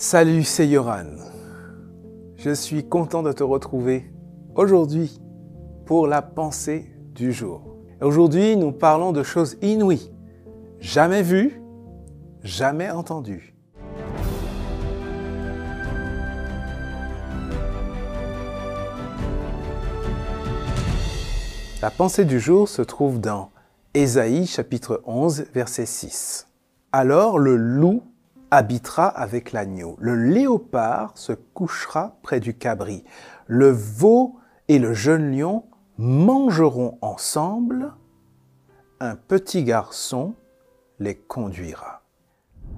Salut, c'est Yoran. Je suis content de te retrouver aujourd'hui pour la pensée du jour. Aujourd'hui, nous parlons de choses inouïes, jamais vues, jamais entendues. La pensée du jour se trouve dans Ésaïe chapitre 11 verset 6. Alors le loup habitera avec l'agneau. Le léopard se couchera près du cabri. Le veau et le jeune lion mangeront ensemble. Un petit garçon les conduira.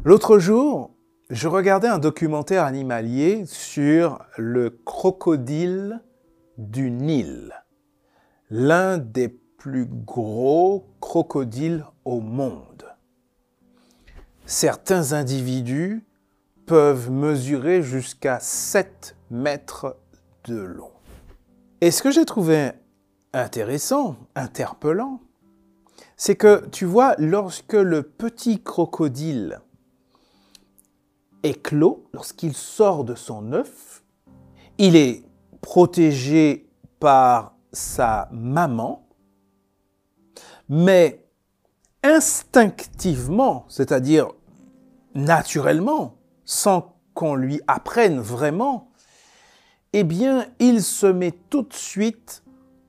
L'autre jour, je regardais un documentaire animalier sur le crocodile du Nil, l'un des plus gros crocodiles au monde certains individus peuvent mesurer jusqu'à 7 mètres de long. Et ce que j'ai trouvé intéressant, interpellant, c'est que tu vois, lorsque le petit crocodile éclot, lorsqu'il sort de son œuf, il est protégé par sa maman, mais instinctivement, c'est-à-dire naturellement, sans qu'on lui apprenne vraiment, eh bien, il se met tout de suite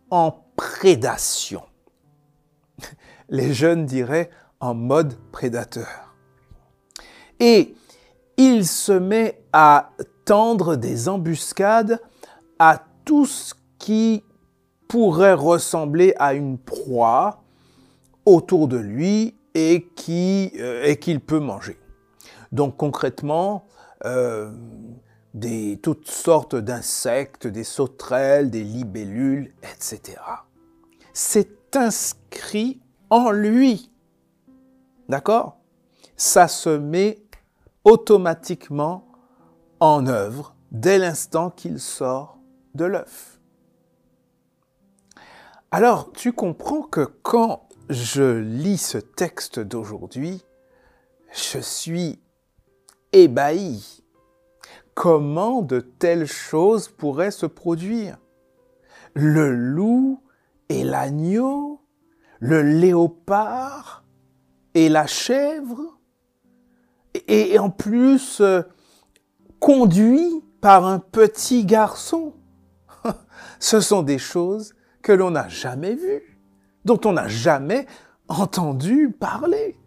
en prédation. Les jeunes diraient en mode prédateur. Et il se met à tendre des embuscades à tout ce qui pourrait ressembler à une proie autour de lui et euh, qu'il peut manger. Donc concrètement, euh, toutes sortes d'insectes, des sauterelles, des libellules, etc. C'est inscrit en lui. D'accord? Ça se met automatiquement en œuvre dès l'instant qu'il sort de l'œuf. Alors, tu comprends que quand je lis ce texte d'aujourd'hui, je suis ébahi. Comment de telles choses pourraient se produire? Le loup et l'agneau, le léopard et la chèvre, et, en plus euh, conduit par un petit garçon. Ce sont des choses que l'on n'a jamais vues, dont on n'a jamais entendu parler.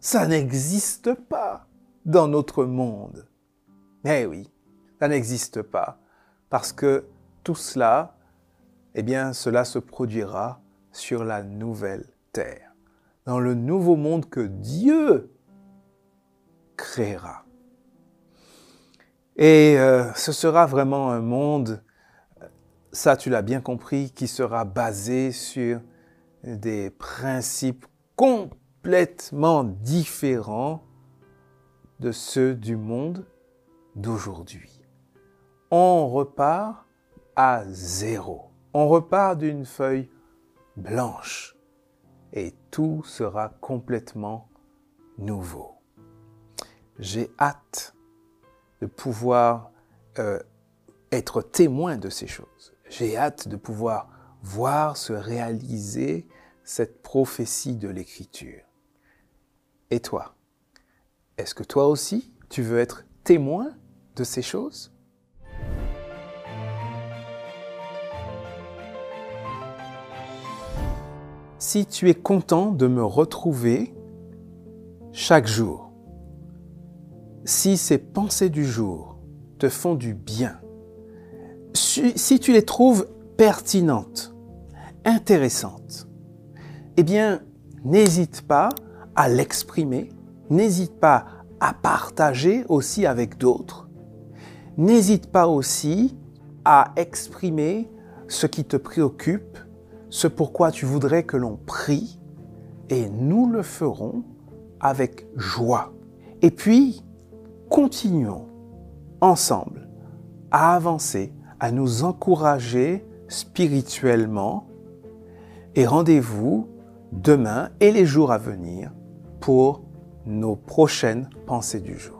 Ça n'existe pas dans notre monde. Eh oui, ça n'existe pas, parce que tout cela, eh bien, cela se produira sur la nouvelle terre, dans le nouveau monde que Dieu créera. Et euh, ce sera vraiment un monde, ça tu l'as bien compris, qui sera basé sur des principes complètement différents de ceux du monde d'aujourd'hui. On repart à zéro. On repart d'une feuille blanche et tout sera complètement nouveau. J'ai hâte de pouvoir euh, être témoin de ces choses. J'ai hâte de pouvoir voir se réaliser cette prophétie de l'Écriture. Et toi? Est-ce que toi aussi, tu veux être témoin de ces choses? Si tu es content de me retrouver chaque jour, si ces pensées du jour te font du bien, si tu les trouves pertinentes, intéressantes, eh bien, n'hésite pas à l'exprimer N'hésite pas à partager aussi avec d'autres. N'hésite pas aussi à exprimer ce qui te préoccupe, ce pourquoi tu voudrais que l'on prie, et nous le ferons avec joie. Et puis, continuons ensemble à avancer, à nous encourager spirituellement, et rendez-vous demain et les jours à venir pour nos prochaines pensées du jour.